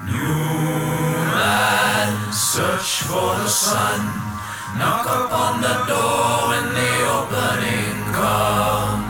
New men search for the sun. Knock upon the door when the opening comes.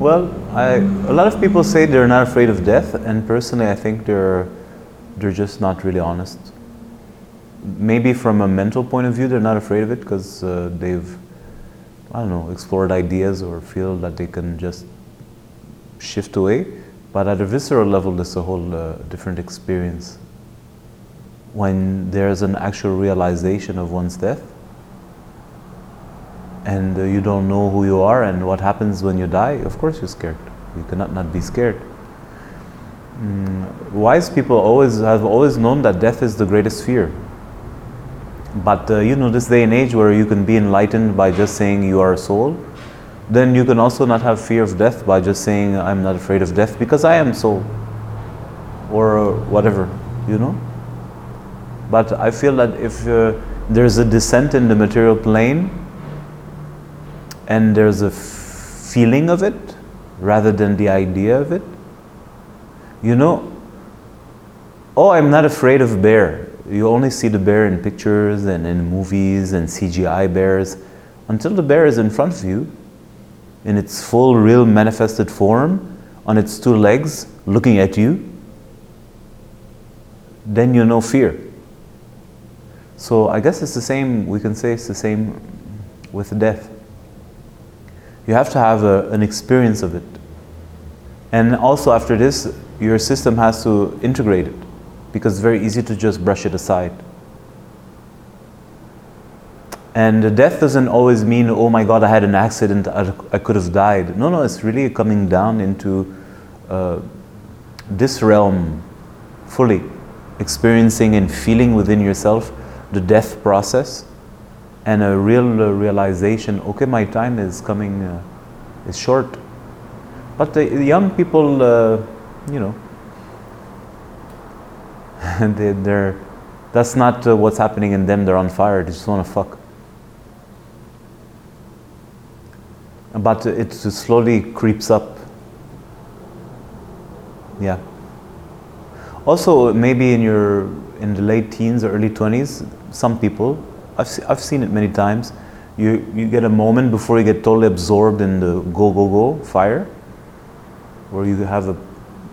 Well, I, a lot of people say they're not afraid of death, and personally, I think they're, they're just not really honest. Maybe from a mental point of view, they're not afraid of it because uh, they've, I don't know, explored ideas or feel that they can just shift away. But at a visceral level, it's a whole uh, different experience. When there's an actual realization of one's death, and uh, you don't know who you are and what happens when you die, of course you're scared. You cannot not be scared. Mm, wise people always have always known that death is the greatest fear. But uh, you know, this day and age where you can be enlightened by just saying you are a soul, then you can also not have fear of death by just saying I'm not afraid of death because I am soul, or whatever, you know. But I feel that if uh, there's a descent in the material plane, and there's a f- feeling of it rather than the idea of it. You know, oh, I'm not afraid of bear. You only see the bear in pictures and in movies and CGI bears until the bear is in front of you in its full, real manifested form on its two legs looking at you. Then you know fear. So I guess it's the same, we can say it's the same with death. You have to have a, an experience of it. And also, after this, your system has to integrate it because it's very easy to just brush it aside. And death doesn't always mean, oh my God, I had an accident, I, could have died. No, no, it's really coming down into uh, this realm fully, experiencing and feeling within yourself the death process and a real uh, realization okay my time is coming uh, is short. But the young people uh, you know they, they're that's not uh, what's happening in them. They're on fire. They just want to fuck. But it slowly creeps up. Yeah. Also maybe in your in the late teens or early 20s some people I've, se- I've seen it many times. You, you get a moment before you get totally absorbed in the go, go, go fire, where you have a,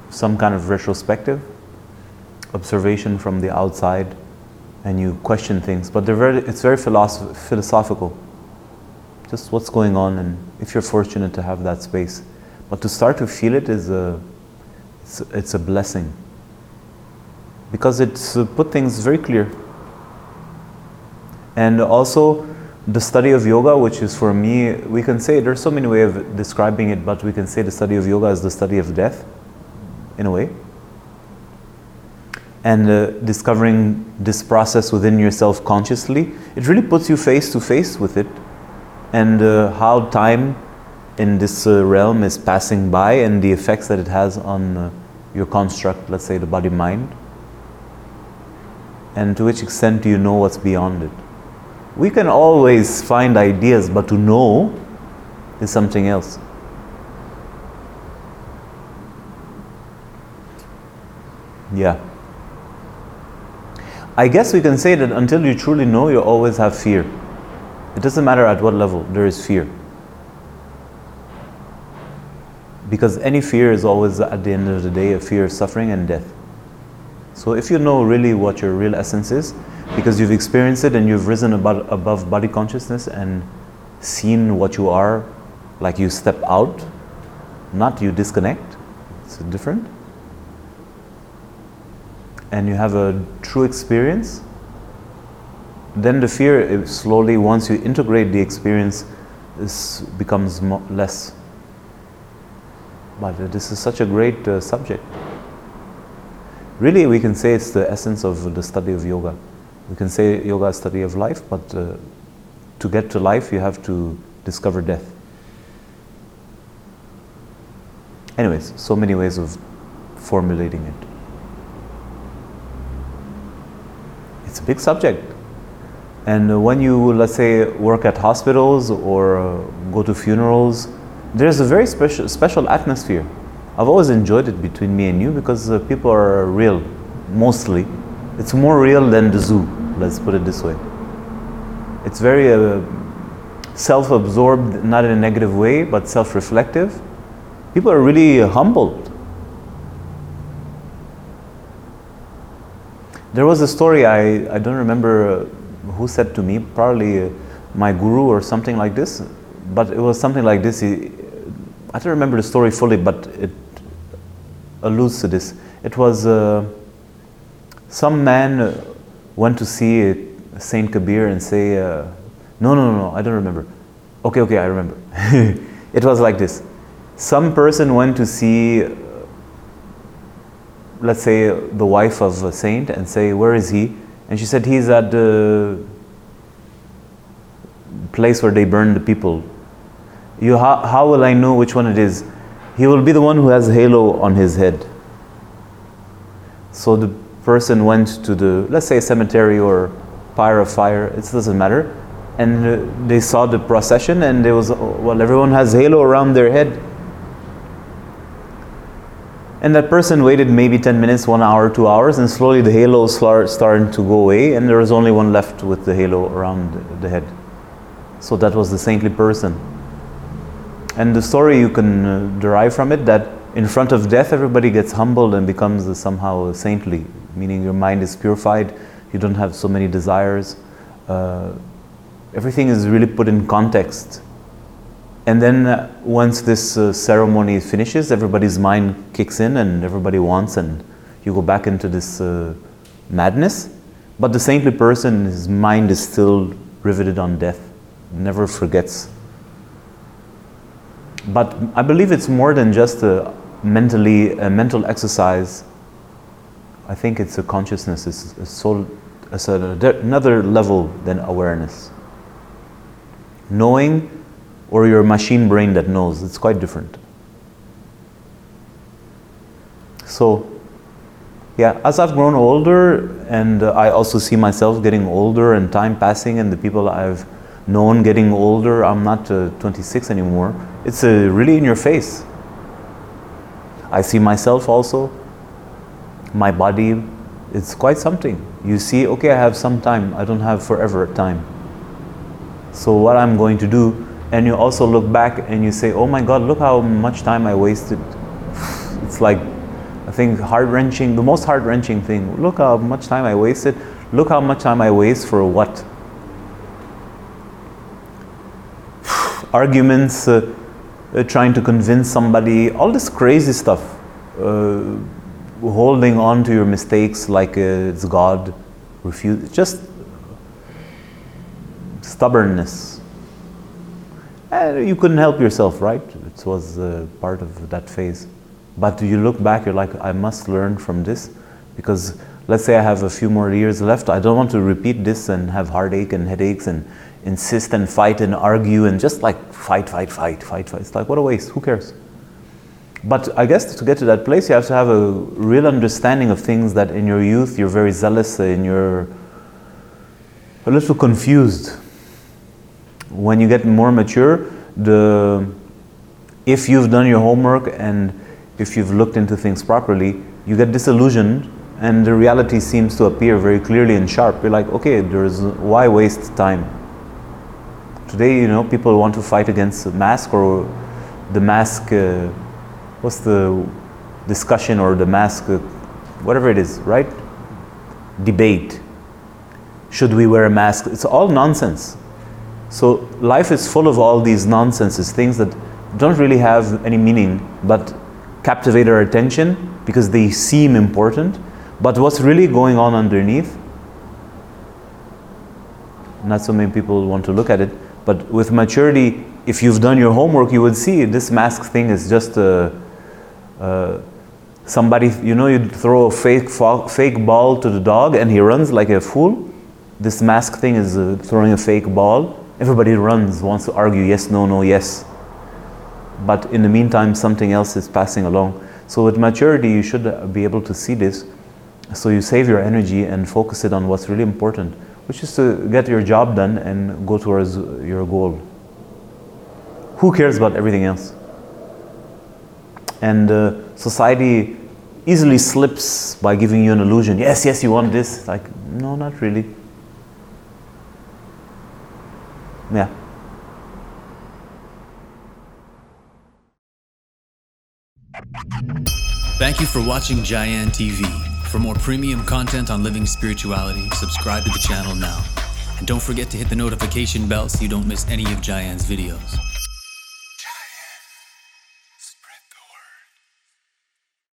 some kind of retrospective observation from the outside and you question things. But they're very, it's very philosoph- philosophical. Just what's going on, and if you're fortunate to have that space. But to start to feel it is a, it's, it's a blessing. Because it's put things very clear and also the study of yoga which is for me we can say there's so many ways of describing it but we can say the study of yoga is the study of death in a way. And uh, discovering this process within yourself consciously it really puts you face to face with it. And uh, how time in this uh, realm is passing by and the effects that it has on uh, your construct let's say the body mind. And to which extent do you know what's beyond it we can always find ideas, but to know is something else. Yeah. I guess we can say that until you truly know, you always have fear. It doesn't matter at what level, there is fear. Because any fear is always, at the end of the day, a fear of suffering and death. So if you know really what your real essence is, because you've experienced it and you've risen above, above body consciousness and seen what you are, like you step out, not you disconnect, it's different. And you have a true experience, then the fear slowly, once you integrate the experience, this becomes mo- less. But this is such a great uh, subject. Really, we can say it's the essence of the study of yoga. We can say yoga is study of life, but uh, to get to life, you have to discover death. Anyways, so many ways of formulating it. It's a big subject. And uh, when you, let's say, work at hospitals or uh, go to funerals, there's a very special, special atmosphere I've always enjoyed it between me and you because uh, people are real, mostly. It's more real than the zoo, let's put it this way. It's very uh, self absorbed, not in a negative way, but self reflective. People are really humbled. There was a story, I, I don't remember who said to me, probably uh, my guru or something like this, but it was something like this. I don't remember the story fully, but it alludes to this. It was uh, some man went to see Saint Kabir and say, uh, no, no, no, no, I don't remember. Okay, okay, I remember. it was like this. Some person went to see, let's say, the wife of a saint and say, where is he? And she said, he's at the place where they burn the people. You, how, how will I know which one it is? He will be the one who has halo on his head. So the person went to the, let's say, cemetery or pyre of fire, it doesn't matter. And uh, they saw the procession, and there was, well, everyone has halo around their head. And that person waited maybe 10 minutes, one hour, two hours, and slowly the halo start, started to go away, and there was only one left with the halo around the head. So that was the saintly person. And the story you can uh, derive from it that in front of death, everybody gets humbled and becomes somehow saintly, meaning your mind is purified, you don't have so many desires. Uh, everything is really put in context. And then uh, once this uh, ceremony finishes, everybody's mind kicks in and everybody wants, and you go back into this uh, madness. But the saintly person, his mind is still riveted on death, never forgets. But I believe it's more than just a mentally a mental exercise. I think it's a consciousness. It's a soul. It's another level than awareness. Knowing, or your machine brain that knows. It's quite different. So, yeah, as I've grown older, and I also see myself getting older, and time passing, and the people I've known getting older. I'm not uh, 26 anymore. It's uh, really in your face. I see myself also, my body, it's quite something. You see, okay, I have some time, I don't have forever time. So, what I'm going to do, and you also look back and you say, oh my God, look how much time I wasted. It's like, I think, heart wrenching, the most heart wrenching thing. Look how much time I wasted. Look how much time I waste for what? Arguments. Uh, uh, trying to convince somebody, all this crazy stuff, uh, holding on to your mistakes like uh, it's God, refuse, just stubbornness. You couldn't help yourself, right? It was part of that phase. But you look back, you're like, I must learn from this because let's say I have a few more years left. I don't want to repeat this and have heartache and headaches and insist and fight and argue and just like fight, fight, fight, fight, fight. It's like, what a waste. Who cares? But I guess to get to that place, you have to have a real understanding of things that in your youth you're very zealous and you're a little confused. When you get more mature, the if you've done your homework and if you've looked into things properly, you get disillusioned and the reality seems to appear very clearly and sharp. You're like, okay, there's why waste time? Today, you know, people want to fight against the mask or the mask. Uh, what's the discussion or the mask? Uh, whatever it is, right? Debate. Should we wear a mask? It's all nonsense. So life is full of all these nonsenses, things that don't really have any meaning, but captivate our attention because they seem important. But what's really going on underneath? Not so many people want to look at it. But with maturity, if you've done your homework, you would see this mask thing is just a, a somebody, you know, you throw a fake, fake ball to the dog and he runs like a fool. This mask thing is uh, throwing a fake ball. Everybody runs, wants to argue yes, no, no, yes. But in the meantime, something else is passing along. So with maturity, you should be able to see this So you save your energy and focus it on what's really important, which is to get your job done and go towards your goal. Who cares about everything else? And uh, society easily slips by giving you an illusion. Yes, yes, you want this. Like, no, not really. Yeah. Thank you for watching Gyan TV. For more premium content on living spirituality, subscribe to the channel now. And don't forget to hit the notification bell so you don't miss any of Gyan's videos.